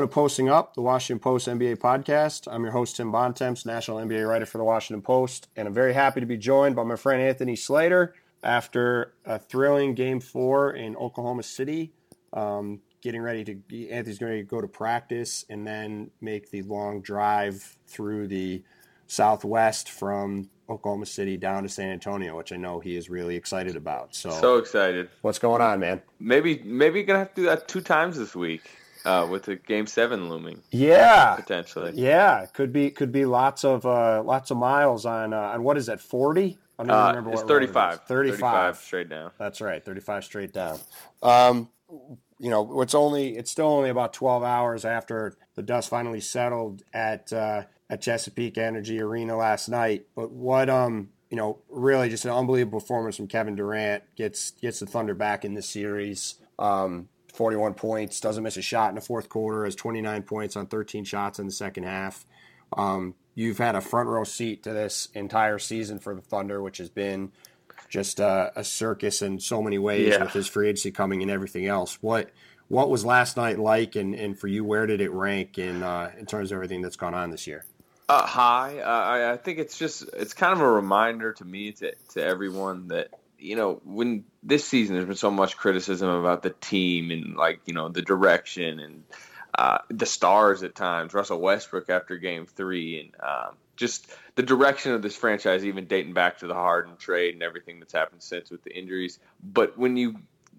Welcome to Posting Up, the Washington Post NBA podcast. I'm your host, Tim Bontemps, national NBA writer for the Washington Post, and I'm very happy to be joined by my friend Anthony Slater after a thrilling game four in Oklahoma City. Um, getting ready to, Anthony's going to go to practice and then make the long drive through the Southwest from Oklahoma City down to San Antonio, which I know he is really excited about. So, so excited. What's going on, man? Maybe, maybe you're gonna have to do that two times this week uh, with the game seven looming. Yeah, potentially. Yeah, could be could be lots of uh, lots of miles on uh, on what is that forty? I don't uh, remember it's 35. It 35. 35 straight down. That's right, 35 straight down. Um, you know, it's only it's still only about 12 hours after the dust finally settled at uh, at Chesapeake Energy Arena last night. But what um you know really just an unbelievable performance from Kevin Durant gets gets the Thunder back in this series. Um, 41 points, doesn't miss a shot in the fourth quarter, has 29 points on 13 shots in the second half. Um, you've had a front row seat to this entire season for the Thunder, which has been just a, a circus in so many ways yeah. with his free agency coming and everything else. What what was last night like, and, and for you, where did it rank in uh, in terms of everything that's gone on this year? Uh, high. Uh, I, I think it's just it's kind of a reminder to me to to everyone that you know, when this season there's been so much criticism about the team and like you know the direction and uh, the stars at times. Russell Westbrook after Game Three and um, just the direction of this franchise, even dating back to the Harden trade and everything that's happened since with the injuries. But when you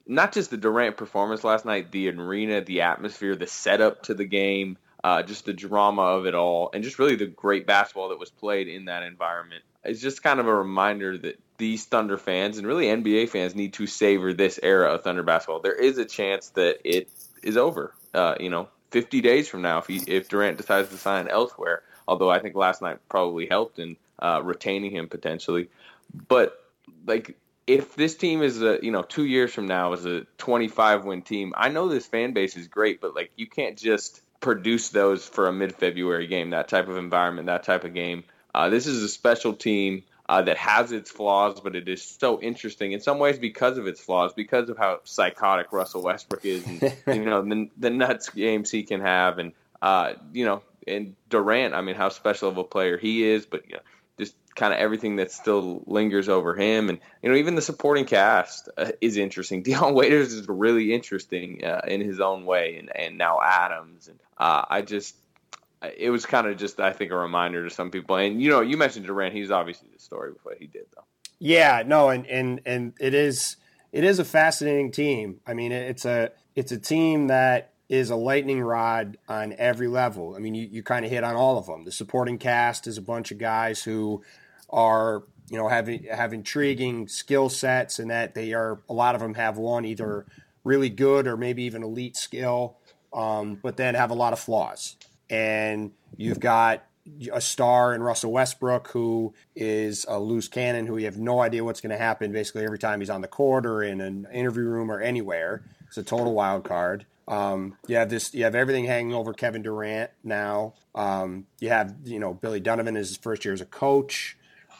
not just the Durant performance last night, the arena, the atmosphere, the setup to the game. Uh, just the drama of it all, and just really the great basketball that was played in that environment. It's just kind of a reminder that these Thunder fans and really NBA fans need to savor this era of Thunder basketball. There is a chance that it is over. Uh, you know, 50 days from now, if he, if Durant decides to sign elsewhere. Although I think last night probably helped in uh, retaining him potentially. But like, if this team is a you know two years from now is a 25 win team, I know this fan base is great, but like you can't just produce those for a mid February game. That type of environment, that type of game. Uh, this is a special team uh, that has its flaws, but it is so interesting in some ways because of its flaws, because of how psychotic Russell Westbrook is, and you know the, the nuts games he can have, and uh, you know, and Durant. I mean, how special of a player he is, but you know, just kind of everything that still lingers over him, and you know, even the supporting cast uh, is interesting. Dion Waiters is really interesting uh, in his own way, and and now Adams, and uh, I just it was kind of just I think a reminder to some people. And you know, you mentioned Durant; he's obviously the story with what he did, though. Yeah, no, and and and it is it is a fascinating team. I mean, it's a it's a team that is a lightning rod on every level. I mean, you, you kind of hit on all of them. The supporting cast is a bunch of guys who are you know have have intriguing skill sets, and that they are a lot of them have one either really good or maybe even elite skill, um, but then have a lot of flaws and you've got a star in Russell Westbrook who is a loose cannon who you have no idea what's going to happen basically every time he's on the court or in an interview room or anywhere. It's a total wild card. Um, you have this. You have everything hanging over Kevin Durant now. Um, you have you know Billy Donovan is his first year as a coach.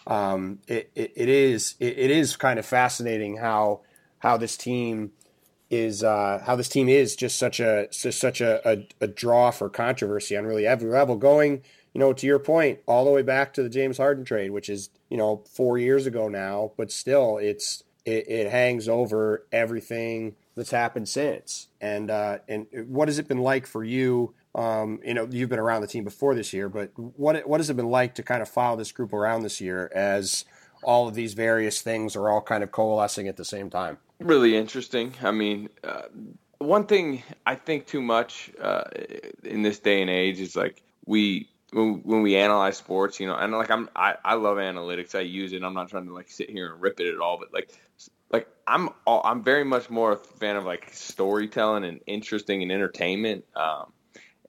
Um, it, it, it is it, it is kind of fascinating how how this team is uh, how this team is just such a just such a, a, a, draw for controversy on really every level. Going, you know, to your point, all the way back to the James Harden trade, which is you know four years ago now, but still, it's it, it hangs over everything that's happened since. And uh, and what has it been like for you? Um, you know, you've been around the team before this year, but what what has it been like to kind of follow this group around this year as all of these various things are all kind of coalescing at the same time? Really interesting. I mean, uh, one thing I think too much uh, in this day and age is like we when, we analyze sports, you know, and like I'm I, I love analytics. I use it. I'm not trying to like sit here and rip it at all, but like like I'm all, I'm very much more a fan of like storytelling and interesting and entertainment. Um,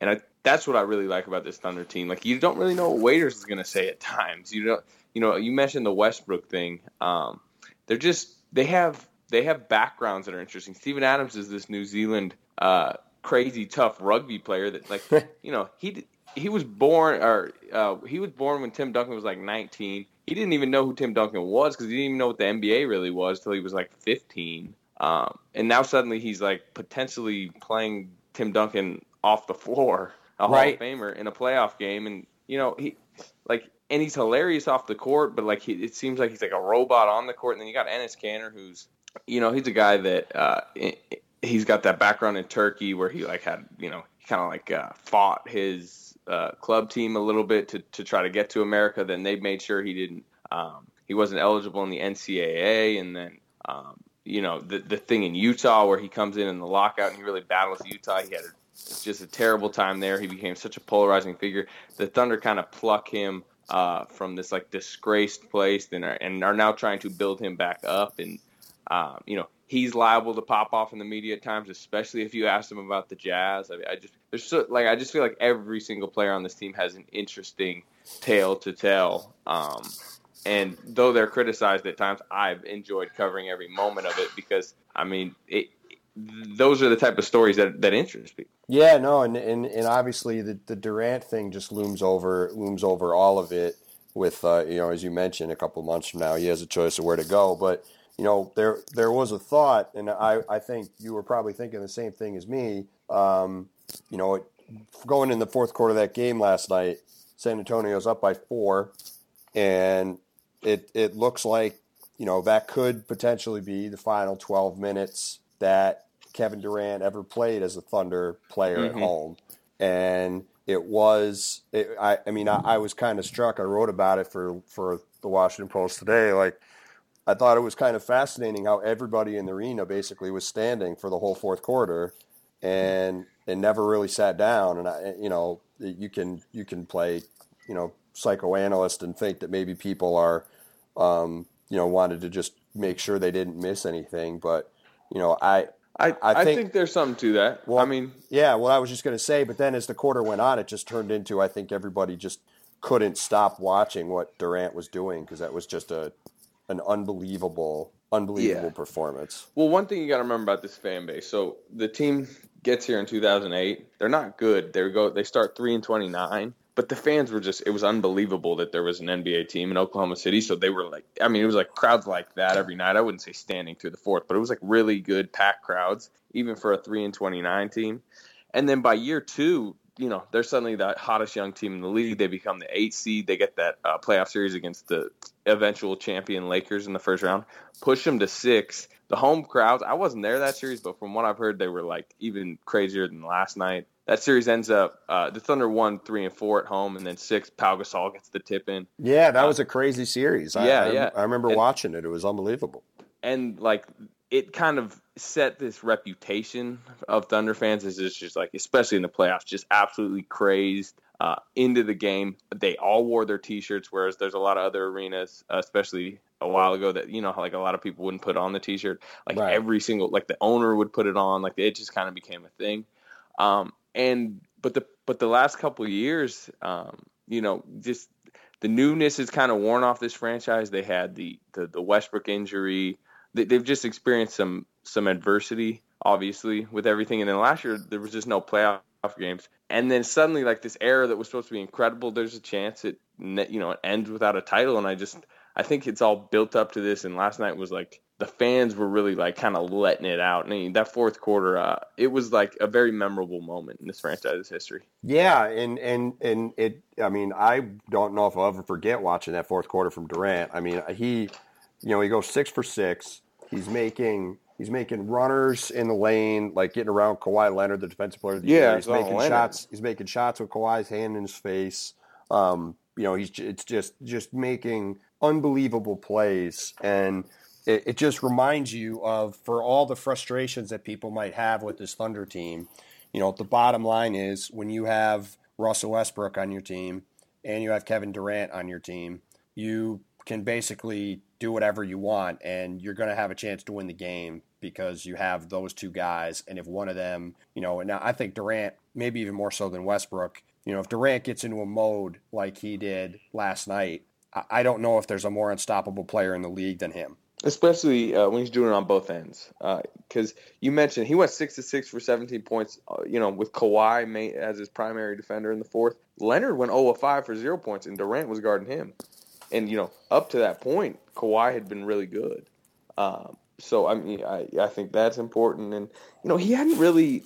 and I that's what I really like about this Thunder team. Like you don't really know what Waiters is going to say at times. You don't you know you mentioned the Westbrook thing. Um, they're just they have they have backgrounds that are interesting. Steven Adams is this New Zealand uh, crazy tough rugby player that like you know he he was born or uh, he was born when Tim Duncan was like 19. He didn't even know who Tim Duncan was because he didn't even know what the NBA really was till he was like 15. Um, and now suddenly he's like potentially playing Tim Duncan off the floor, a Right. Hall of Famer in a playoff game, and you know he like and he's hilarious off the court, but like he, it seems like he's like a robot on the court. And then you got Enes Kanter, who's you know he's a guy that uh, he's got that background in Turkey where he like had you know kind of like uh, fought his uh, club team a little bit to to try to get to America. Then they made sure he didn't um, he wasn't eligible in the NCAA, and then. Um, you know the the thing in Utah where he comes in in the lockout and he really battles Utah. He had a, just a terrible time there. He became such a polarizing figure. The Thunder kind of pluck him uh, from this like disgraced place and are, and are now trying to build him back up. And um, you know he's liable to pop off in the media at times, especially if you ask him about the Jazz. I, mean, I just there's so like I just feel like every single player on this team has an interesting tale to tell. Um, and though they're criticized at times, I've enjoyed covering every moment of it because I mean, it, those are the type of stories that that interest people. Yeah, no, and and, and obviously the, the Durant thing just looms over looms over all of it. With uh, you know, as you mentioned, a couple months from now, he has a choice of where to go. But you know, there there was a thought, and I I think you were probably thinking the same thing as me. Um, you know, it, going in the fourth quarter of that game last night, San Antonio's up by four, and it it looks like you know that could potentially be the final twelve minutes that Kevin Durant ever played as a Thunder player at Mhm. home, and it was. It, I I mean I, I was kind of struck. I wrote about it for for the Washington Post today. Like I thought it was kind of fascinating how everybody in the arena basically was standing for the whole fourth quarter, and and never really sat down. And I you know you can you can play you know psychoanalyst and think that maybe people are um, you know wanted to just make sure they didn't miss anything, but you know I I, I I, think- think, there's something to that. Well, I mean, Yeah, well, I was just going to say, but then as the quarter went on, it just turned into I think everybody just couldn't stop watching what Durant was doing because that was just a an unbelievable, unbelievable Yeah. performance. Well, one thing you got to remember about this fan base. So the team gets here in 2008. They're not good. They go. They start three and 29. But the fans were just. It was unbelievable that there was an NBA team in Oklahoma City. So they were like. I mean, it was like crowds like that every night. I wouldn't say standing through the fourth, but it was like really good packed crowds, even for a three and 29 team. And then by year two, you know, they're suddenly the hottest young team in the league. They become the eight seed. They get that uh, playoff series against the eventual champion Lakers in the first round. Push them to six. The home crowds. I wasn't there that series, but from what I've heard, they were like even crazier than last night. That series ends up uh, the Thunder won three and four at home, and then six. Pau Gasol gets the tip in, Yeah, that was a crazy series. I, Yeah, I, yeah. I remember And- watching it. It was unbelievable. and like it kind of set this reputation of Thunder fans as just, just like, especially in the playoffs, just absolutely crazed uh, into the game. They all wore their T-shirts, whereas there's a lot of other arenas, uh, especially a while ago, that you know, like a lot of people wouldn't put on the T-shirt. Like Right. every single, like the owner would put it on. Like it just kind of became a thing. Um, and but the but the last couple of years, um, you know, just the newness is kind of worn off this franchise. They had the the, the Westbrook injury. They, they've just experienced some some adversity, obviously, with everything. And then last year there was just no playoff games. And then suddenly, like this era that was supposed to be incredible, there's a chance it you know it ends without a title. And I just I think it's all built up to this. And last night was like the fans were really like kind of letting it out. And I mean, that fourth quarter, uh, it was like a very memorable moment in this franchise's history. Yeah, and and and it. I mean, I don't know if I'll ever forget watching that fourth quarter from Durant. I mean, he, you know, he goes six for six. He's making he's making runners in the lane, like getting around Kawhi Leonard, the defensive player of the Yeah, year. He's making Leonard. shots. He's making shots with Kawhi's hand in his face. Um, you know, he's it's just just making unbelievable plays and. It, it just reminds you of for all the frustrations that people might have with this Thunder team, you know, the bottom line is when you have Russell Westbrook on your team and you have Kevin Durant on your team, you can basically do whatever you want and you're going to have a chance to win the game because you have those two guys. And if one of them, you know, and now I think Durant, maybe even more so than Westbrook, you know, if Durant gets into a mode like he did last night, I- don't know if there's a more unstoppable player in the league than him. especially uh, when he's doing it on both ends. Because you mentioned he went six to six for 17 points. Uh, you know, with Kawhi as his primary defender in the fourth, Leonard went 0 of 5 for zero points, and Durant was guarding him. And you know, up to that point, Kawhi had been really good. Um, so I mean, I, I think that's important. And you know, he hadn't really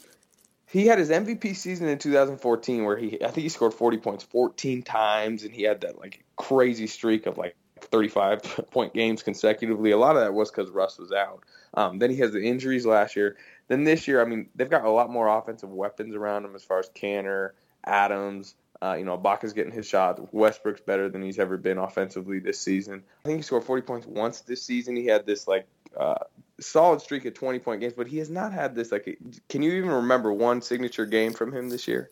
he had his MVP season in 2014 where he I think he scored 40 points 14 times and he had that like crazy streak of like 35 point games consecutively. A lot of that was because Russ was out. Um, then he has the injuries last year. Then this year, I mean, they've got a lot more offensive weapons around him as far as Kanter, Adams. Uh, you know, Ibaka's getting his shot. Westbrook's better than he's ever been offensively this season. I think he scored 40 points once this season. He had this like uh, solid streak of 20 point games, but he has not had this like. Can you even remember one signature game from him this year?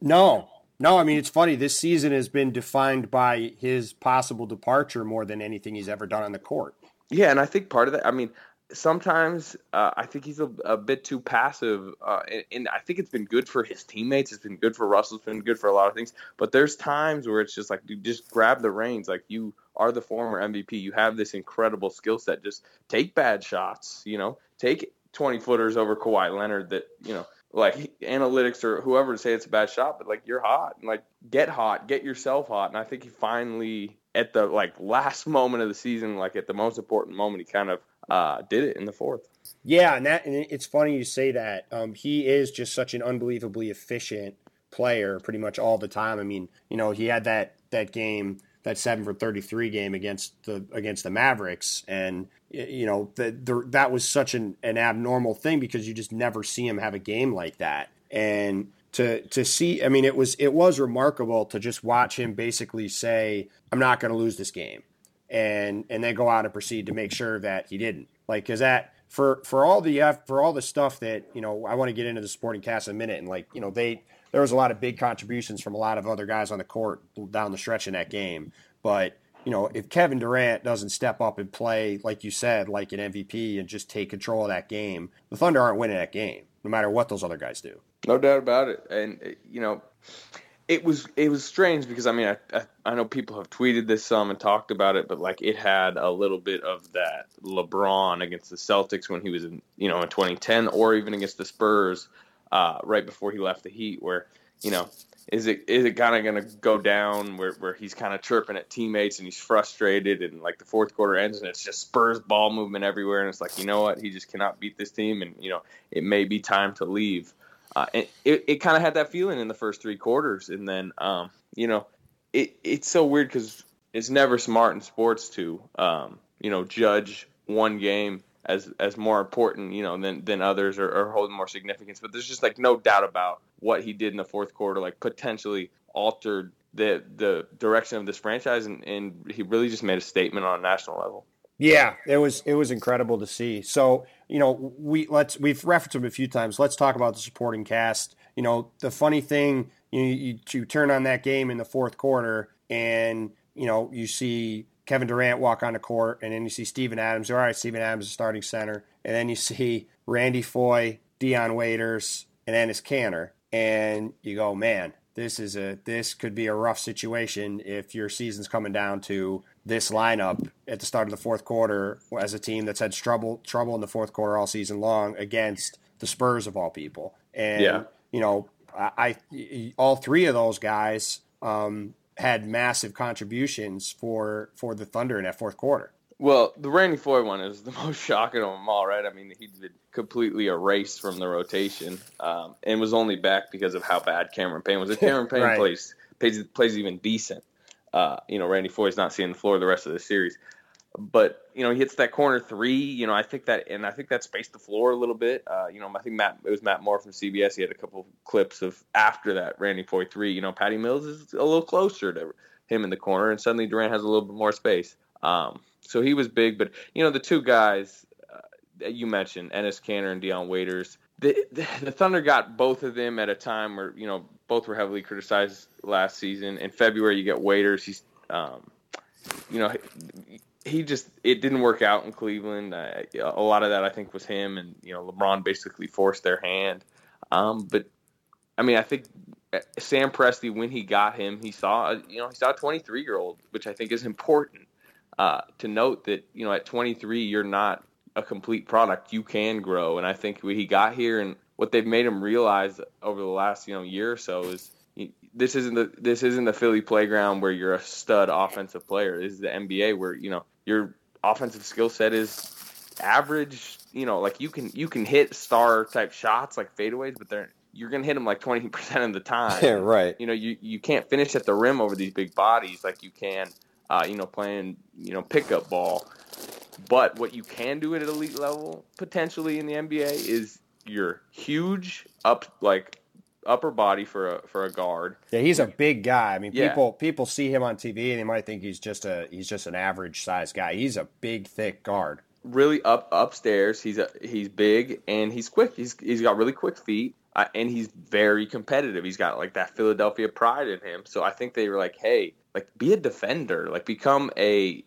No, no. I mean, it's funny. This season has been defined by his possible departure more than anything he's ever done on the court. Yeah, and I think part of that. I mean, sometimes uh, I think he's a, a bit too passive, uh, and, and, I think it's been good for his teammates. It's been good for Russell. It's been good for a lot of things. But there's times where it's just like, dude, just grab the reins. Like you are the former MVP. You have this incredible skill set. Just take bad shots. You know, take 20 footers over Kawhi Leonard. That you know. Like analytics or whoever to say it's a bad shot, but like you're hot, and like get hot, get yourself hot, and I think he finally at the like last moment of the season, like at the most important moment, he kind of uh, did it in the fourth. Yeah, and that and it's funny you say that. Um, he is just such an unbelievably efficient player, pretty much all the time. I mean, you know, he had that that game, that seven for thirty three game against the against the Mavericks, and you know that that was such an, an abnormal thing because you just never see him have a game like that, and to to see i mean it was it was remarkable to just watch him basically say i'm not going to lose this game and and then go out and proceed to make sure that he didn't. Like, because that for for all the for all the stuff that you know, I want to get into the supporting cast in a minute, and like you know, they there was a lot of big contributions from a lot of other guys on the court down the stretch in that game, but. You know, if Kevin Durant doesn't step up and play, like you said, like an MVP and just take control of that game, the Thunder aren't winning that game, no matter what those other guys do. No doubt about it. And, you know, it was it was strange because I mean I, I, I know people have tweeted this some and talked about it, but like it had a little bit of that LeBron against the Celtics when he was in you know in 2010, or even against the Spurs uh, right before he left the Heat, where you know is it is it kind of going to go down where where he's kind of chirping at teammates and he's frustrated and like the fourth quarter ends and it's just Spurs ball movement everywhere and it's like you know what he just cannot beat this team and you know it may be time to leave. Uh, it it kind of had that feeling in the first three quarters, and then um, you know it it's so weird because it's never smart in sports to um, you know judge one game as as more important you know than than others or, or holding more significance. But there's just like no doubt about what he did in the fourth quarter, like potentially altered the the direction of this franchise, and, and he really just made a statement on a national level. Yeah, it was it was incredible to see. So you know, we let's we've referenced him a few times. Let's talk about the supporting cast. You know, the funny thing, you you, you turn on that game in the fourth quarter, and you know you see Kevin Durant walk on the court, and then you see Steven Adams. All right, Steven Adams is starting center, and then you see Randy Foye, Dion Waiters, and then it's Kanter, and you go, man, this is a this could be a rough situation if your season's coming down to this lineup at the start of the fourth quarter as a team that's had trouble trouble in the fourth quarter all season long against the Spurs of all people. And yeah. you know, I, I, all three of those guys um, had massive contributions for for the Thunder in that fourth quarter. Well, the Randy Foye one is the most shocking of them all, right? I mean, he did completely erased from the rotation um, and was only back because of how bad Cameron Payne was. If Cameron Payne right. plays, plays plays even decent, uh, you know, Randy Foye's not seeing the floor the rest of the series. But you know, he hits that corner three. You know, I think that, and I think that spaced the floor a little bit. Uh, you know, I think Matt, it was Matt Moore from CBS. He had a couple clips of after that Randy Foye three. You know, Patty Mills is a little closer to him in the corner, and suddenly Durant has a little bit more space. Um, so he was big, but you know, the two guys uh, that you mentioned, Enes Kanter and Dion Waiters, the, the, Thunder got both of them at a time where you know both were heavily criticized last season. In February, you get Waiters. He's, um, you know, he just it didn't work out in Cleveland. Uh, a lot of that I think was him, and you know, LeBron basically forced their hand. Um, but I mean, I think Sam Presti when he got him, he saw you know he saw a 23 year old, which I think is important uh, to note that you know at 23 you're not a complete product. You can grow, and I think he got here and what they've made him realize over the last you know year or so is this isn't the this isn't the Philly playground where you're a stud offensive player. This is the NBA where you know your offensive skill set is average. You know, like you can you can hit star type shots like fadeaways, but they're you're going to hit them like 20% of the time. Yeah, right. You know, you, you can't finish at the rim over these big bodies like you can, uh, you know, playing, you know, pickup ball. But what you can do at an elite level, potentially in the NBA, is you're huge up, like upper body for a for a guard. Yeah, he's a big guy. I mean, Yeah. people people see him on TV and they might think he's just a he's just an average size guy. He's a big, thick guard. Really up upstairs. He's a, he's big and he's quick. He's he's got really quick feet. Uh, and he's very competitive. He's got like that Philadelphia pride in him. So I think they were like, "Hey, like be a defender. Like become a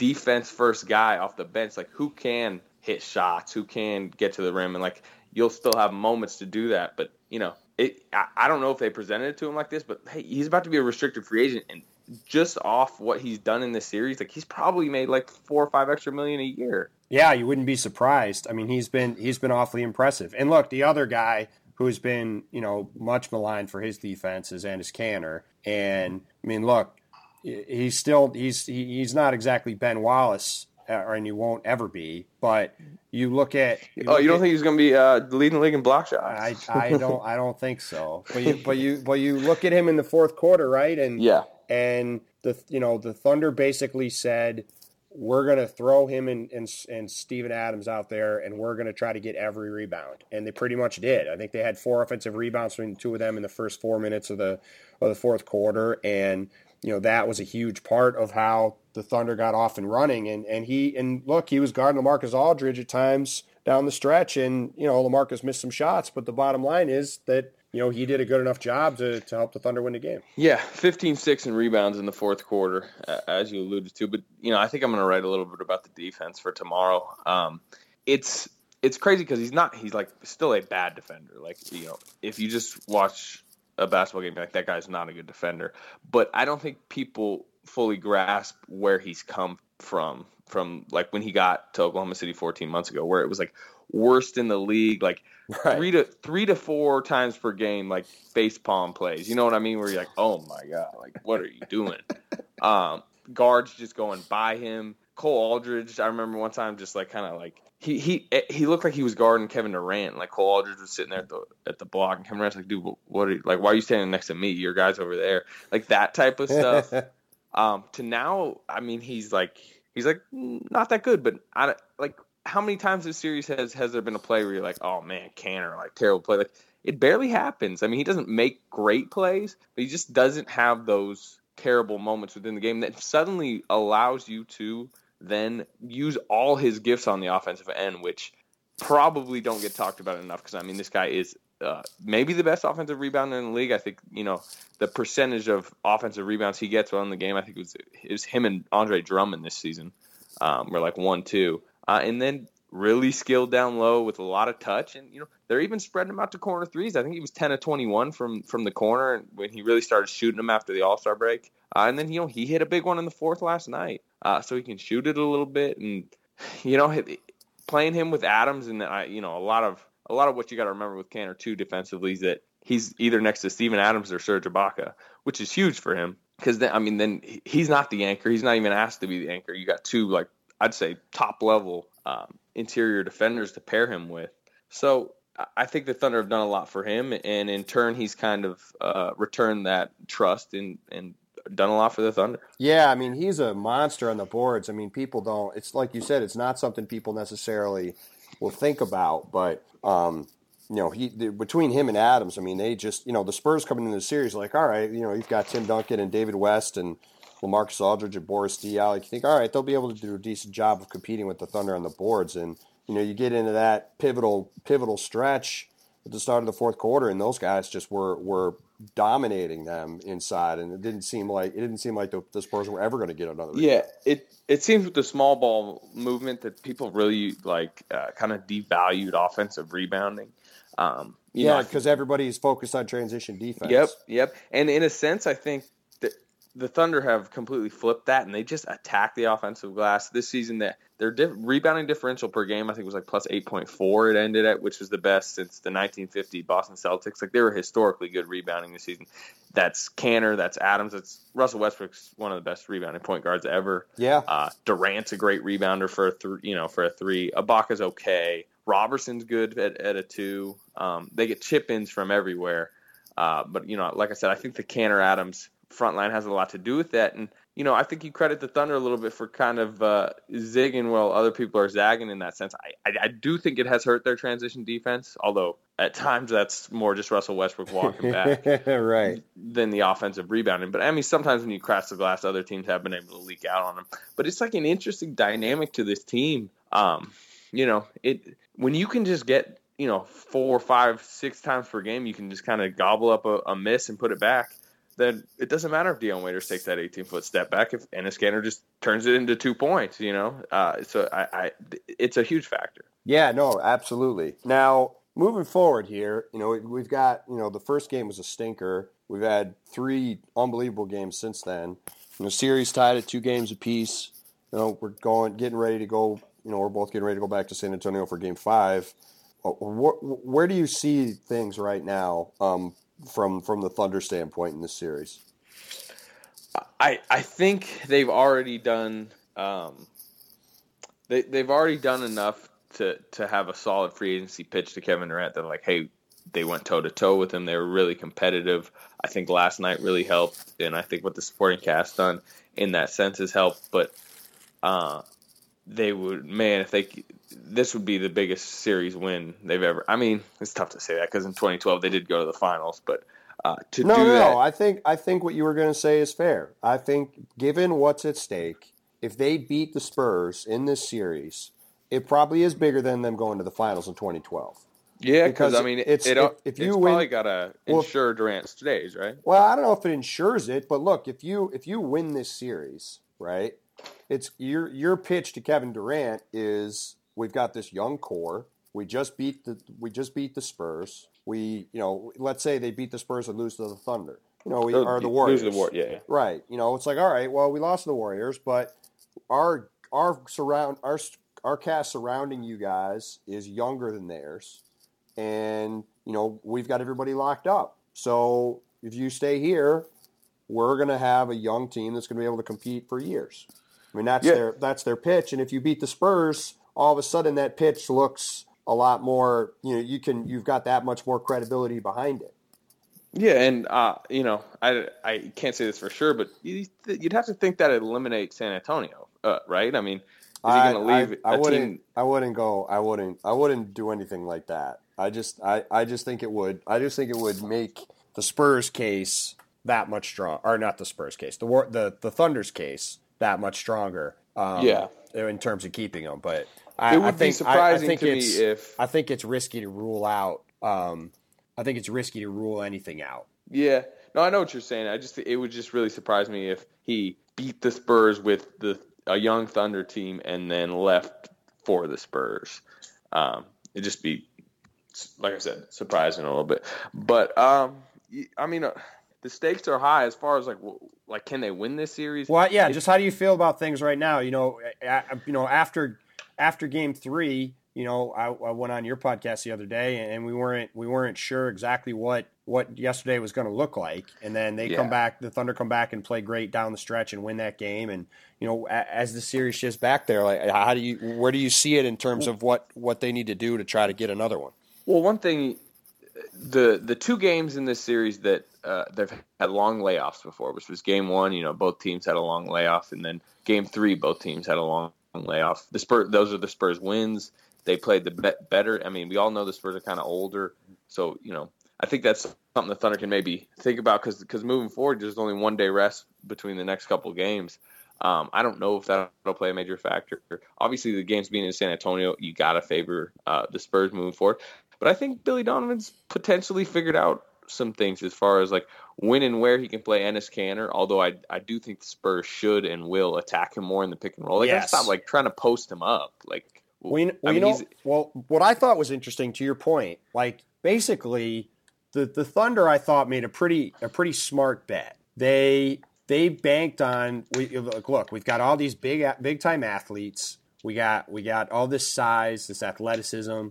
defense first guy off the bench. Like who can hit shots, who can get to the rim, and like you'll still have moments to do that. But you know, it. I, I don't know if they presented it to him like this, but hey, he's about to be a restricted free agent, and just off what he's done in this series, like he's probably made like four or five extra million a year. Yeah, you wouldn't be surprised. I mean, he's been he's been awfully impressive. And look, the other guy who's been you know much maligned for his defense is Enes Kanter. And I mean, look, he's still he's he's not exactly Ben Wallace, uh, and he won't ever be. But you look at oh, look you don't at- think he's going to be uh, leading the league in block shots? I, I don't I don't think so. But you but you but you look at him in the fourth quarter, right? And yeah, and the you know the Thunder basically said we're going to throw him and, and and Steven Adams out there, and we're going to try to get every rebound, and they pretty much did. I think they had four offensive rebounds between the two of them in the first four minutes of the of the fourth quarter, and you know that was a huge part of how the Thunder got off and running. And and he and look, he was guarding Lamarcus Aldridge at times down the stretch, and you know Lamarcus missed some shots, but the bottom line is that you know he did a good enough job to, to help the Thunder win the game. Yeah, 15 6 in rebounds in the fourth quarter, as you alluded to. But, you know, I think I'm going to write a little bit about the defense for tomorrow. Um, it's it's crazy because he's not, he's like still a bad defender. Like, you know, if you just watch a basketball game, like that guy's not a good defender. But I don't think people fully grasp where he's come from, from like when he got to Oklahoma City 14 months ago, where it was like worst in the league, like Right. three to three to four times per game, like face palm plays. You know what I mean? Where you're like, oh my god, like what are you doing? um, guards just going by him. Cole Aldrich, I remember one time just like kind of like he he he looked like he was guarding Kevin Durant. Like Cole Aldrich was sitting there at the at the block, and Kevin Durant's like, dude, what are you, like? Why are you standing next to me? Your guys over there, like that type of stuff. um, to now, I mean, he's like he's like not that good, but I like how many times this series has has there been a play where you're like, oh man, Kanter, like terrible play, like it barely happens. I mean, he doesn't make great plays, but he just doesn't have those terrible moments within the game that suddenly allows you to then use all his gifts on the offensive end, which probably don't get talked about enough. Because I mean, this guy is uh, maybe the best offensive rebounder in the league. I think you know the percentage of offensive rebounds he gets on the game. I think it was it was him and Andre Drummond this season. Um, were like one two, uh, and then really skilled down low with a lot of touch, and you know they're even spreading him out to corner threes. I think he was ten of twenty one from from the corner when he really started shooting them after the All Star break. Uh, and then you know he hit a big one in the fourth last night, uh, so he can shoot it a little bit, and you know playing him with Adams and I you know a lot of a lot of what you got to remember with Kanter too defensively is that he's either next to Steven Adams or Serge Ibaka, which is huge for him because then I mean then he's not the anchor. He's not even asked to be the anchor. You got two like I'd say top level um, interior defenders to pair him with. So I- I think the Thunder have done a lot for him, and in turn he's kind of uh, returned that trust and and done a lot for the Thunder. Yeah, I mean, he's a monster on the boards. I mean, people don't. It's like you said, it's not something people necessarily will think about. But um, you know, he the, between him and Adams, I mean, they just you know the Spurs coming into the series like, all right, you know, you've got Tim Duncan and David West and Lamarcus Aldridge and Boris Diaw. Like, you think, all right, they'll be able to do a decent job of competing with the Thunder on the boards. And you know, you get into that pivotal pivotal stretch at the start of the fourth quarter, and those guys just were were dominating them inside, and it didn't seem like it didn't seem like the, the Spurs were ever going to get another. Yeah, it it seems with the small ball movement that people really like uh, kind of devalued offensive rebounding. Um, yeah, because everybody's focused on transition defense. Yep, yep. And in a sense, I think that the Thunder have completely flipped that, and they just attack the offensive glass this season. That their diff- rebounding differential per game, I think, was like plus 8.4. It ended at, which was the best since the 1950 Boston Celtics. Like they were historically good rebounding this season. That's Kanter, that's Adams, that's Russell Westbrook's one of the best rebounding point guards ever. Yeah. Uh, Durant's a great rebounder for a three, you know, for a three. Ibaka's okay. Robertson's good at, at a two. Um, they get chip ins from everywhere. Uh, but you know, like I said, I think the Kanter Adams front line has a lot to do with that. And you know, I think you credit the Thunder a little bit for kind of uh, zigging while other people are zagging in that sense. I, I, I, do think it has hurt their transition defense, although at times that's more just Russell Westbrook walking back right. than the offensive rebounding. But I mean, sometimes when you crash the glass, other teams have been able to leak out on them. But it's like an interesting dynamic to this team. Um, you know, it when you can just get you know four, five, six times per game, you can just kind of gobble up a, a miss and put it back then it doesn't matter if Dion Waiters takes that 18 foot step back if Enes Kanter just turns it into two points, you know. Uh, so I, I, it's a huge factor. Yeah, no, absolutely. Now moving forward here, you know, we've got you know the first game was a stinker. We've had three unbelievable games since then. You know, series tied at two games apiece. You know, we're going, getting ready to go. You know, we're both getting ready to go back to San Antonio for Game Five. Uh, where, where do you see things right now um, from from the Thunder standpoint in this series? I I think they've already done um, they they've already done enough to to have a solid free agency pitch to Kevin Durant that like hey they went toe to toe with him they were really competitive I think last night really helped and I think what the supporting cast done in that sense has helped but uh, they would man if they this would be the biggest series win they've ever. I mean, it's tough to say that because in 2012 they did go to the finals, but uh, to no, do no, that, no. I think I think what you were going to say is fair. I think given what's at stake, if they beat the Spurs in this series, it probably is bigger than them going to the finals in 2012. Yeah, because I mean, it's it, it, if you it's win, probably got to well, Durant stays, right? Well, I don't know if it ensures it, but look, if you if you win this series, right, it's your your pitch to Kevin Durant is we've got this young core. We just beat the we just beat the Spurs. We you know let's say they beat the Spurs and lose to the Thunder. You know we oh, are the Warriors. Lose the war, yeah. Right. You know it's like all right. Well, we lost to the Warriors, but our our surround our our cast surrounding you guys is younger than theirs, and you know we've got everybody locked up. So if you stay here, we're going to have a young team that's going to be able to compete for years. I mean that's yeah. their that's their pitch. And if you beat the Spurs, all of a sudden that pitch looks a lot more. You know, you can you've got that much more credibility behind it. Yeah, and uh, you know, I, I can't say this for sure, but you'd have to think that it eliminates San Antonio, uh, right? I mean, is he going to leave? I, I wouldn't. Team? I wouldn't go. I wouldn't. I wouldn't do anything like that. I just. I. I just think it would. I just think it would make the Spurs case that much strong, or not the Spurs case, the the the Thunder's case that much stronger. Um, yeah. In terms of keeping them, but I, it would I think, be surprising I, I think to me if I think it's risky to rule out. Um, I think it's risky to rule anything out. Yeah, no, I know what you're saying. I just it would just really surprise me if he beat the Spurs with the a young Thunder team and then left for the Spurs. Um, it'd just be like I said, surprising a little bit. But um, I mean, uh, the stakes are high as far as like like can they win this series? Well, yeah. Just how do you feel about things right now? You know, you know after after game three, you know, I, I, went on your podcast the other day, and we weren't we weren't sure exactly what what yesterday was going to look like, and then they yeah. come back, the Thunder come back and play great down the stretch and win that game, and you know, as the series shifts back there, like how do you where do you see it in terms of what what they need to do to try to get another one? Well, one thing, the the two games in this series that uh, they've had long layoffs before, which was game one, you know, both teams had a long layoff, and then game three, both teams had a long layoff. The Spurs, those are the Spurs wins. They played the be- better. I mean, we all know the Spurs are kind of older, so you know, I think that's something the Thunder can maybe think about because because moving forward, there's only one day rest between the next couple games. Um, I don't know if that'll play a major factor. Obviously, the games being in San Antonio, you gotta favor uh, the Spurs moving forward. But I think Billy Donovan's potentially figured out some things as far as like when and where he can play Enes Kanter. Although I I do think the Spurs should and will attack him more in the pick and roll. Like yes. stop like trying to post him up. Like we, we I mean, know, well, what I thought was interesting to your point, like basically the the Thunder I thought made a pretty a pretty smart bet. They they banked on we look, look we've got all these big big time athletes We got we got all this size, this athleticism.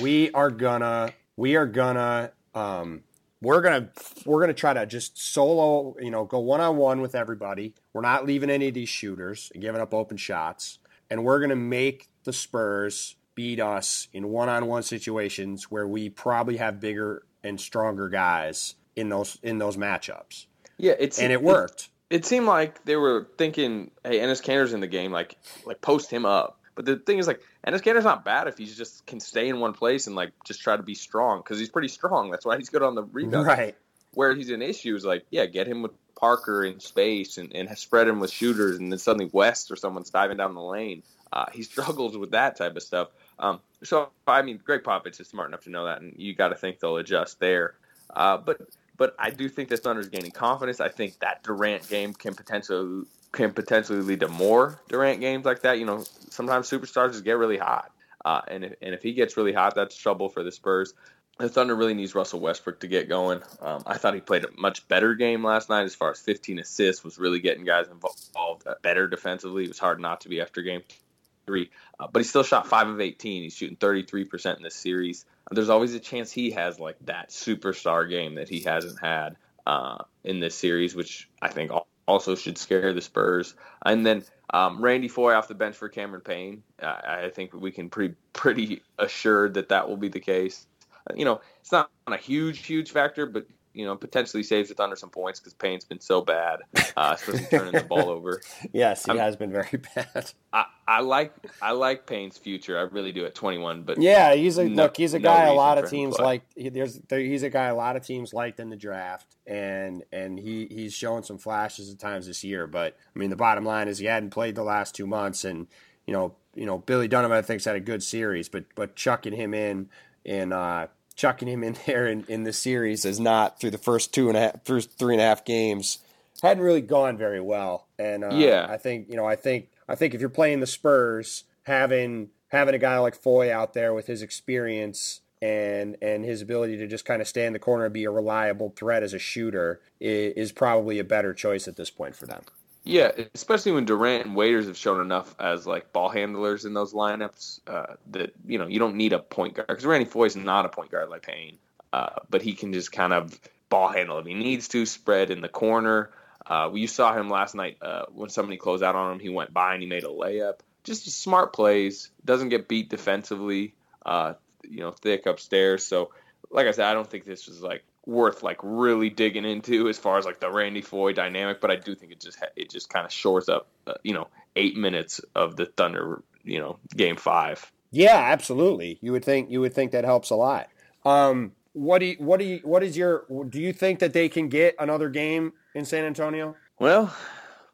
We are gonna we are gonna um, we're gonna we're gonna try to just solo, you know, go one on one with everybody. We're not leaving any of these shooters and giving up open shots, and we're gonna make the Spurs beat us in one on one situations where we probably have bigger and stronger guys in those in those matchups. Yeah, it's and it worked. It, it seemed like they were thinking, "Hey, Enes Kanter's in the game, like like post him up." But the thing is, like, Enes Kanter's not bad if he just can stay in one place and like just try to be strong because he's pretty strong. That's why he's good on the rebound. Right. Where he's an issue is like, yeah, get him with Parker in space and, and spread him with shooters, and then suddenly West or someone's diving down the lane. Uh, he struggles with that type of stuff. Um, so I mean, Gregg Popovich is smart enough to know that, and you got to think they'll adjust there. Uh, but but I do think the Thunder's gaining confidence. I think that Durant game can potentially can potentially lead to more Durant games like that. You know, sometimes superstars just get really hot, uh, and if, and if he gets really hot, that's trouble for the Spurs. The Thunder really needs Russell Westbrook to get going. Um, I thought he played a much better game last night as far as 15 assists, was really getting guys involved better defensively. It was hard not to be after game three, uh, but he still shot five of 18. He's shooting 33% in this series. There's always a chance he has like that superstar game that he hasn't had uh, in this series, which I think also should scare the Spurs. And then um, Randy Foye off the bench for Cameron Payne. Uh, I think we can pretty pretty assured that that will be the case. You know, it's not a huge huge factor, but you know, potentially saves the Thunder some points because Payne's been so bad, uh, especially turning the ball over. Yes, he I'm, has been very bad. I, I, like I like Payne's future. I really do at 21. But yeah, he's a no, look. He's a guy no a lot of teams like. He, there's there, he's a guy a lot of teams liked in the draft, and and he he's shown some flashes at times this year. But I mean, the bottom line is he hadn't played the last two months, and you know you know Billy Donovan I think's had a good series, but but chucking him in in uh, chucking him in there in, in the series is not through the first two and a half, first three and a half games hadn't really gone very well. And uh, yeah, I think you know, I think I think if you're playing the Spurs, having having a guy like Foye out there with his experience and and his ability to just kind of stay in the corner and be a reliable threat as a shooter is, is probably a better choice at this point for them. Yeah, especially when Durant and Waiters have shown enough as like ball handlers in those lineups uh, that you know you don't need a point guard because Randy Foye's not a point guard like Payne, uh, but he can just kind of ball handle if he needs to, spread in the corner. Uh, you saw him last night uh, when somebody closed out on him. He went by and he made a layup. Just smart plays. Doesn't get beat defensively. Uh, you know, thick upstairs. So, like I said, I don't think this was like worth like really digging into as far as like the Randy Foye dynamic, but I do think it just it just kind of shores up, uh, you know, eight minutes of the Thunder, you know, game five. Yeah, absolutely. You would think you would think that helps a lot. Um, what do you, what do you, what is your do you think that they can get another game in San Antonio? Well,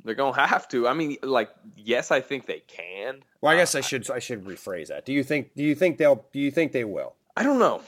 they're gonna have to. I mean, like, yes, I think they can. Well, I guess uh, I should I should rephrase that. Do you think do you think they'll do you think they will? I don't know.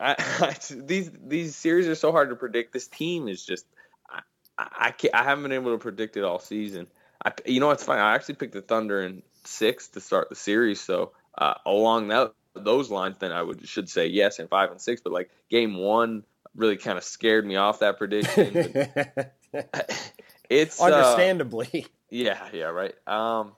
I, I, these these series are so hard to predict. This team is just I I, I haven't been able to predict it all season. I, you know what's funny? I actually picked the Thunder in six to start the series, so uh, along that those lines, then I would should say yes in five and six. But like game one really kind of scared me off that prediction. it's uh, understandably, uh, yeah, yeah, right. Um,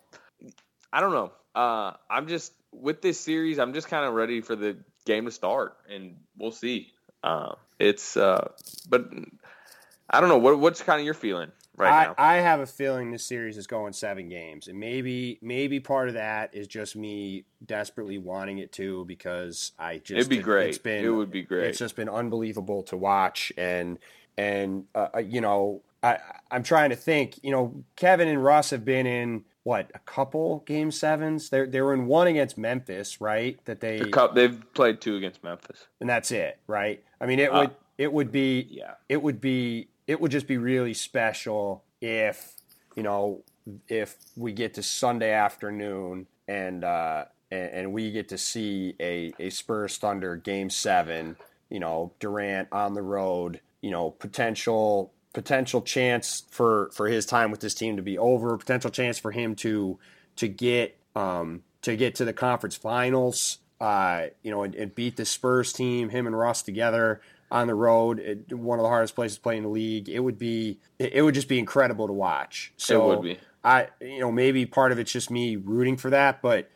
I don't know. Uh, I'm just with this series. I'm just kind of ready for the game to start, and we'll see. Uh, it's uh, but I don't know what what's kind of your feeling right I, now. I have a feeling this series is going seven games, and maybe maybe part of that is just me desperately wanting it to because I just it'd be great. It's been it would be great. It's just been unbelievable to watch, and and uh, uh you know I I'm trying to think. You know, Kevin and Russ have been in what a couple game sevens. They they were in one against Memphis, right? That they the they've played two against Memphis, and that's it, right? I mean, it uh, would it would be yeah, it would be it would just be really special if you know if we get to Sunday afternoon and uh, and, and we get to see a a Spurs Thunder game seven. You know, Durant on the road. You know, potential potential chance for for his time with this team to be over, potential chance for him to to get um, to get to the conference finals, uh, you know, and, and, beat the Spurs team, him and Russ together on the road, it, one of the hardest places to play in the league. It would be it, it would just be incredible to watch. So it would be. I you know maybe part of it's just me rooting for that, but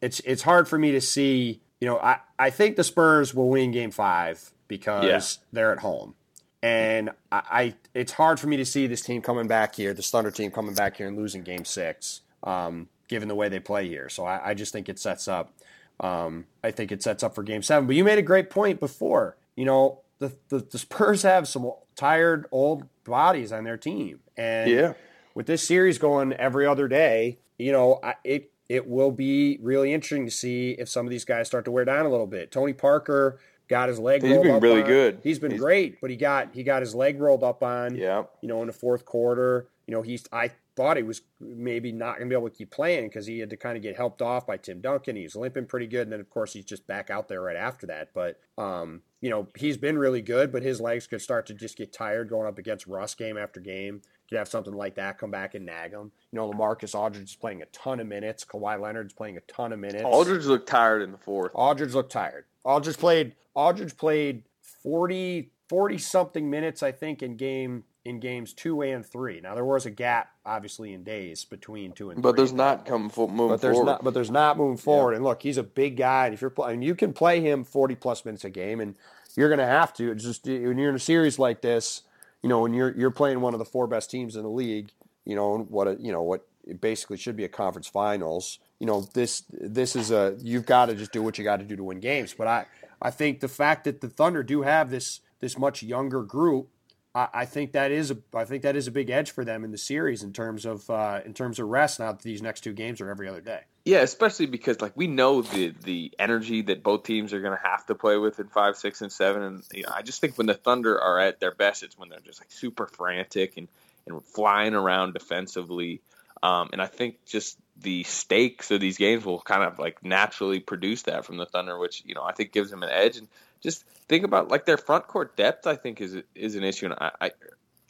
it's it's hard for me to see. You know, I I think the Spurs will win Game Five because yeah. they're at home, and I, I, it's hard for me to see this team coming back here, this Thunder team coming back here and losing Game Six, um, given the way they play here. So I, I just think it sets up. Um, I think it sets up for Game Seven. But you made a great point before. You know, the, the, the Spurs have some tired old bodies on their team, and yeah. with this series going every other day, you know, it it will be really interesting to see if some of these guys start to wear down a little bit. Tony Parker got his leg. He's been really on. good. He's been he's, great, but he got he got his leg rolled up on. Yeah, you know, in the fourth quarter. You know, he's I thought he was maybe not going to be able to keep playing because he had to kind of get helped off by Tim Duncan. He was limping pretty good, and then of course he's just back out there right after that. But um, you know, he's been really good, but his legs could start to just get tired going up against Russ game after game. You have something like that come back and nag him. You know, Lamarcus Aldridge is playing a ton of minutes. Kawhi Leonard's playing a ton of minutes. Aldridge looked tired in the fourth. Aldridge looked tired. Aldridge played. Aldridge played 40, 40 something minutes, I think, in game in games two and three. Now there was a gap, obviously, in days between two and. three. But three. there's not come full moving but there's forward. Not, but there's not moving forward. Yeah. And look, he's a big guy. And if you're playing, you can play him 40 plus minutes a game, and you're going to have to. It's just when you're in a series like this, you know, when you're you're playing one of the four best teams in the league, you know what a, you know what it basically should be a conference finals. You know this this is a you've got to just do what you got to do to win games. But I I think the fact that the Thunder do have this this much younger group I, I think that is a I think that is a big edge for them in the series in terms of uh, in terms of rest. Now that these next two games are every other day. Yeah, especially because like we know the the energy that both teams are going to have to play with in five, six, and seven, and you know I just think when the Thunder are at their best, it's when they're just like super frantic and and flying around defensively. Um, and I think just the stakes of these games will kind of like naturally produce that from the Thunder, which you know I think gives them an edge. And just think about like their front court depth. I think is is an issue, and I, I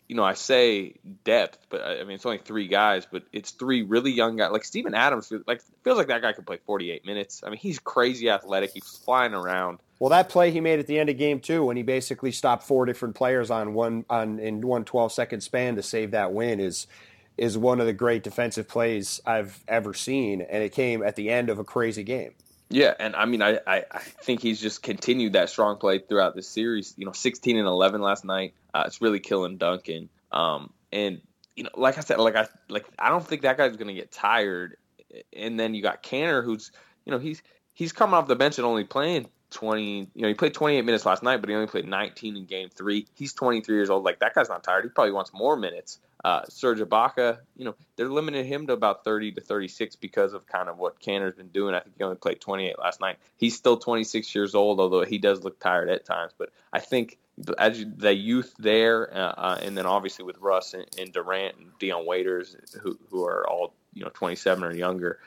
you know I say depth, but I mean it's only three guys, but it's three really young guys. Like Steven Adams, like feels like that guy could play 48 minutes. I mean he's crazy athletic. He's flying around. Well, that play he made at the end of game two, when he basically stopped four different players on one on in one 12 second span to save that win, is is one of the great defensive plays I've ever seen, and it came at the end of a crazy game. Yeah, and I mean, I, I, I, think he's just continued that strong play throughout this series. You know, 16 and 11 last night. Uh, it's really killing Duncan. Um, and you know, like I said, like I like I don't think that guy's going to get tired. And then you got Kanter, who's you know he's he's coming off the bench and only playing 20. You know, he played 28 minutes last night, but he only played 19 in Game Three. He's 23 years old. Like that guy's not tired. He probably wants more minutes. Uh, Serge Ibaka, you know, they're limiting him to about 30 to 36 because of kind of what Kanter's been doing. I think he only played 28 last night. He's still 26 years old, although he does look tired at times. But I think as you, the youth there, uh, uh, and then obviously with Russ and, and Durant and Dion Waiters, who who are all you know 27 or younger,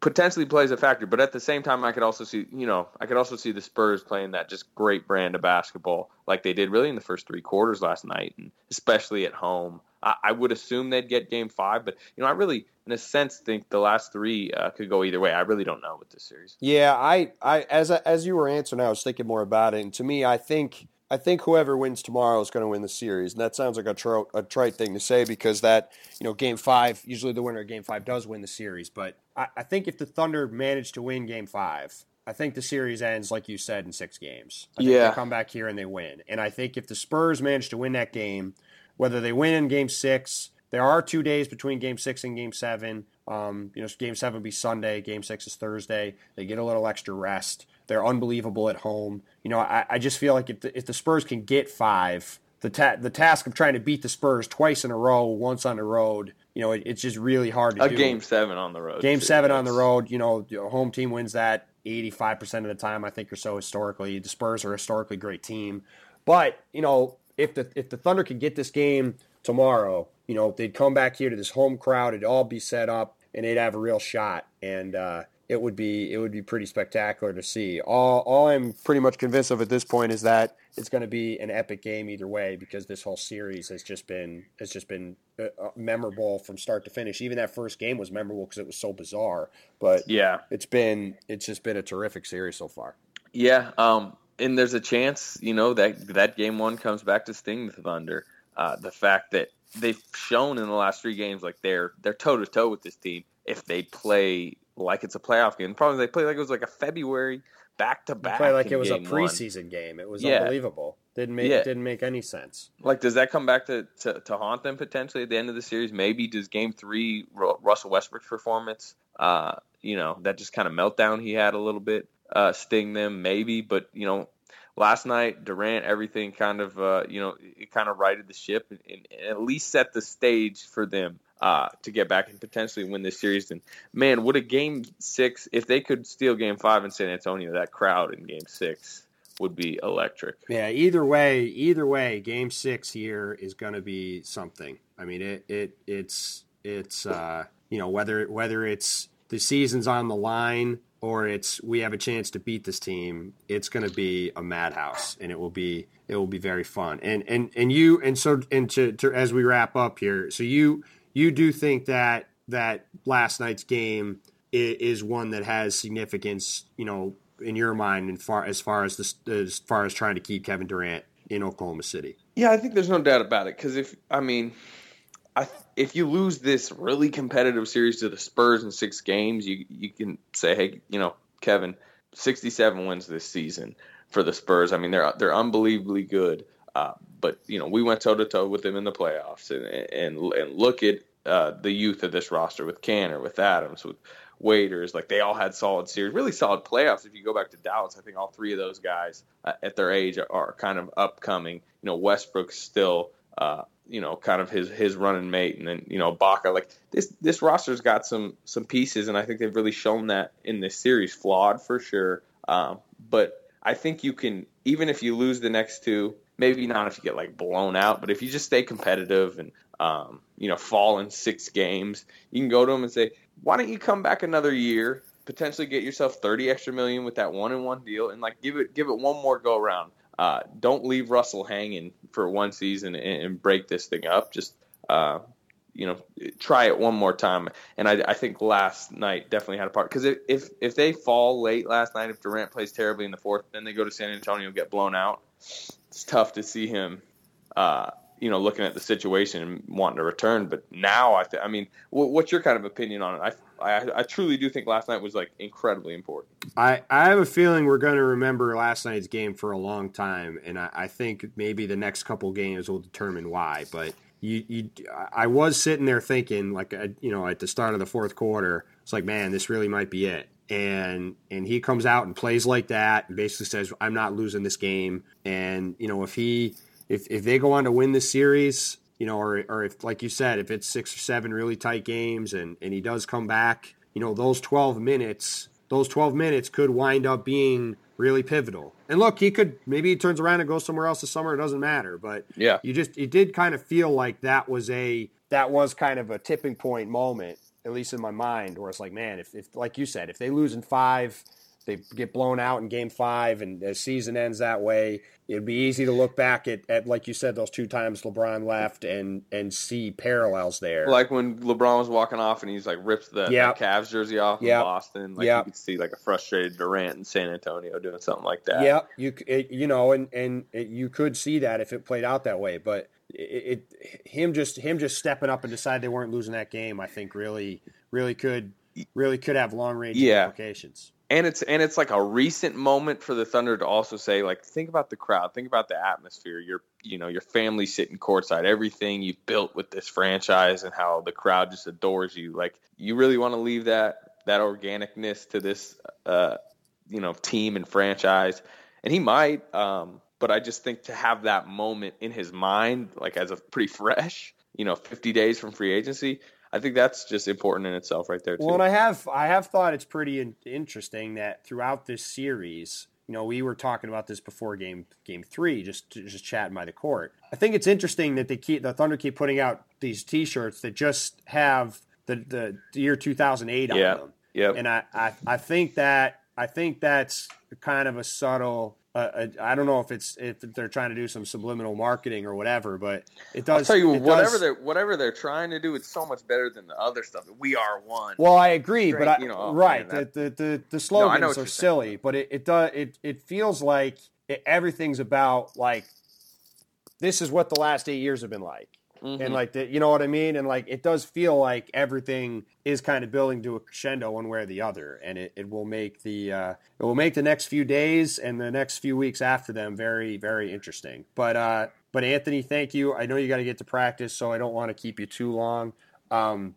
potentially plays a factor. But at the same time, I could also see, you know, I could also see the Spurs playing that just great brand of basketball like they did really in the first three quarters last night, and especially at home. I, I would assume they'd get Game Five, but you know, I really, in a sense, think the last three uh, could go either way. I really don't know with this series. Yeah, I, I, as as you were answering, I was thinking more about it, and to me, I think. I think whoever wins tomorrow is going to win the series, and that sounds like a, tro- a trite thing to say because that you know Game Five usually the winner of Game Five does win the series, but I, I think if the Thunder manage to win Game Five, I think the series ends like you said in six games. I yeah, they come back here and they win, and I think if the Spurs manage to win that game, whether they win in Game Six, there are two days between Game Six and Game Seven. Um, you know, Game Seven will be Sunday. Game Six is Thursday. They get a little extra rest. They're unbelievable at home. You know, I, I just feel like if the, if the Spurs can get five, the ta- the task of trying to beat the Spurs twice in a row, once on the road, you know, it, it's just really hard to get a do. game seven on the road. Game too, seven yes. on the road. You know, home team wins that eighty five percent of the time. I think or so historically. The Spurs are a historically great team, but you know, if the if the Thunder could get this game tomorrow, you know, they'd come back here to this home crowd, it'd all be set up, and they'd have a real shot. And uh, it would be it would be pretty spectacular to see. All all I'm pretty much convinced of at this point is that it's going to be an epic game either way because this whole series has just been has just been uh, uh memorable from start to finish. Even that first game was memorable because it was so bizarre. But yeah, it's been it's just been a terrific series so far. Yeah, um, and there's a chance you know that that game one comes back to sting the Thunder. uh, the fact that they've shown in the last three games like they're they're toe to toe with this team. If they play like it's a playoff game, probably they play like it was like a February back to back. Play like it was a one. preseason game. It was Yeah. unbelievable. Didn't make Yeah. didn't make any sense. Like, does that come back to, to, to haunt them potentially at the end of the series? Maybe does Game Three Russell Westbrook's performance, uh, you know, that just kind of meltdown he had a little bit uh, sting them? Maybe, but you know, last night Durant, everything kind of, uh, you know, it kind of righted the ship and, and, and at least set the stage for them uh, to get back and potentially win this series. And man, would a Game Six if they could steal Game Five in San Antonio? That crowd in Game Six would be electric. Yeah, either way, either way, game six here is going to be something. I mean, it it it's it's uh, you know whether whether it's the season's on the line or it's we have a chance to beat this team, it's going to be a madhouse, and it will be it will be very fun. And and and you and so and to, to as we wrap up here, so you you do think that that last night's game i- is one that has significance, you know, in your mind, and far as far as this, as far as trying to keep Kevin Durant in Oklahoma City. Yeah, I think there's no doubt about it. Because if I mean, I if you lose this really competitive series to the Spurs in six games, you you can say, hey, you know, Kevin, 67 wins this season for the Spurs. I mean, they're they're unbelievably good. Uh, but you know, we went toe to toe with them in the playoffs, and and and look at uh, the youth of this roster with Kanter, with Adams, with Waiters. Like they all had solid series, really solid playoffs. If you go back to Dallas, I think all three of those guys uh, at their age are, are kind of upcoming. You know, Westbrook's still, uh, you know, kind of his his running mate, and then you know Baca. Like this this roster's got some some pieces, and I think they've really shown that in this series. Flawed for sure, um, but I think you can even if you lose the next two. Maybe not if you get like blown out, but if you just stay competitive and um, you know fall in six games, you can go to them and say, why don't you come back another year, potentially get yourself 30 extra million with that one and one deal and like give it give it one more go around. Uh, don't leave Russell hanging for one season and, and break this thing up. Just uh, you know, try it one more time. And I, I think last night definitely had a part because if, if if they fall late last night, if Durant plays terribly in the fourth, then they go to San Antonio and get blown out. It's tough to see him. Uh, you know, looking at the situation and wanting to return, but now I, th- I mean, wh- what's your kind of opinion on it? I, I, I truly do think last night was like incredibly important. I, I have a feeling we're going to remember last night's game for a long time, and I, I think maybe the next couple games will determine why. But you, you, I was sitting there thinking, like, you know, at the start of the fourth quarter, it's like, man, this really might be it. And and he comes out and plays like that, and basically says, "I'm not losing this game." And you know, if he, if if they go on to win the series, you know, or or if, like you said, if it's six or seven really tight games, and and he does come back, you know, those 12 minutes those 12 minutes could wind up being really pivotal. And look, he could maybe he turns around and goes somewhere else this summer. It doesn't matter. But Yeah. you just it did kind of feel like that was a that was kind of a tipping point moment, at least in my mind, where it's like, man, if, if like you said, if they lose in five, they get blown out in game five, and the season ends that way. It'd be easy to look back at, at like you said, those two times LeBron left and and see parallels there. Like when LeBron was walking off and he's like ripped the, Yeah. the Cavs jersey off in. Boston. Like Yeah. you could see like a frustrated Durant in San Antonio doing something like that. Yeah, you it, you know, and and it, you could see that if it played out that way, but it, it him just him just stepping up and decide they weren't losing that game, I think really really could really could have long range Yeah. implications. And it's and it's like a recent moment for the Thunder to also say like think about the crowd, think about the atmosphere. Your you know your family sitting courtside, everything you built with this franchise, and how the crowd just adores you. Like you really want to leave that that organicness to this uh, you know team and franchise, and he might. Um, but I just think to have that moment in his mind, like as a pretty fresh, you know, 50 days from free agency. I think that's just important in itself, right there. Too. Well, and I have I have thought it's pretty in, interesting that throughout this series, you know, we were talking about this before game game three, just just chatting by the court. I think it's interesting that they keep the Thunder keep putting out these T-shirts that just have the the, the year 2008 on Yeah. them. Yep. and I, I, I think that I think that's kind of a subtle. Uh, uh, I don't know if it's if they're trying to do some subliminal marketing or whatever, but it does. I'll tell you, whatever does- they're whatever they're trying to do, it's so much better than the other stuff. We are one. Well, I agree, but I, you know, oh, right, man, that- the, the the the slogans what are you're saying. silly, but it it does it it feels like it, everything's about like this is what the last eight years have been like. Mhm. And like the, you know what I mean? And like it does feel like everything is kind of building to a crescendo one way or the other. And it, it will make the uh, it will make the next few days and the next few weeks after them very, very interesting. But uh but Anthony, thank you. I know you got to get to practice, so I don't want to keep you too long. Um,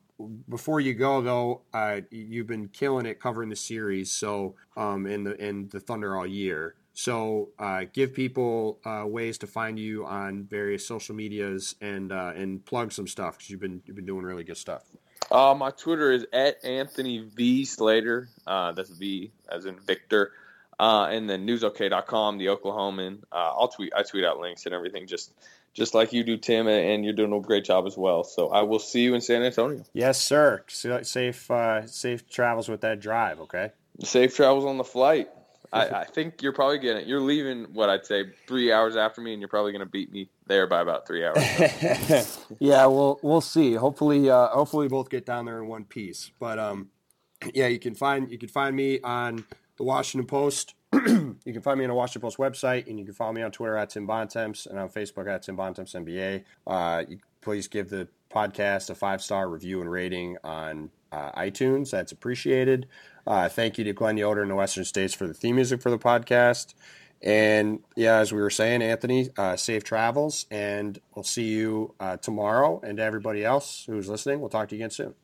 before you go though, uh, you've been killing it covering the series, so um, in the in the Thunder all year. So uh, give people uh, ways to find you on various social medias and uh, and plug some stuff because you've been you've been doing really good stuff. Uh, my Twitter is at Anthony V Slater. Uh, that's V as in Victor. Uh, and then newsok.com, the Oklahoman. Uh, I'll tweet. I tweet out links and everything, just just like you do, Tim, and you're doing a great job as well. So I will see you in San Antonio. Yes, sir. Safe uh, safe travels with that drive. Okay. Safe travels on the flight. I, I think you're probably gonna you're leaving what I'd say three hours after me, and you're probably gonna beat me there by about three hours. yeah, we'll we'll see. Hopefully, uh, hopefully we both get down there in one piece. But um, yeah, you can find you can find me on the Washington Post. you can find me on the Washington Post website, and you can follow me on Twitter at Tim Bontemps and on Facebook at Tim Bontemps NBA. Uh, please give the podcast a five star review and rating on uh, iTunes. That's appreciated. Uh, thank you to Glenn Yoder and the Western States for the theme music for the podcast. And yeah, as we were saying, Anthony, uh, safe travels, and we'll see you uh, tomorrow. And to everybody else who's listening, we'll talk to you again soon.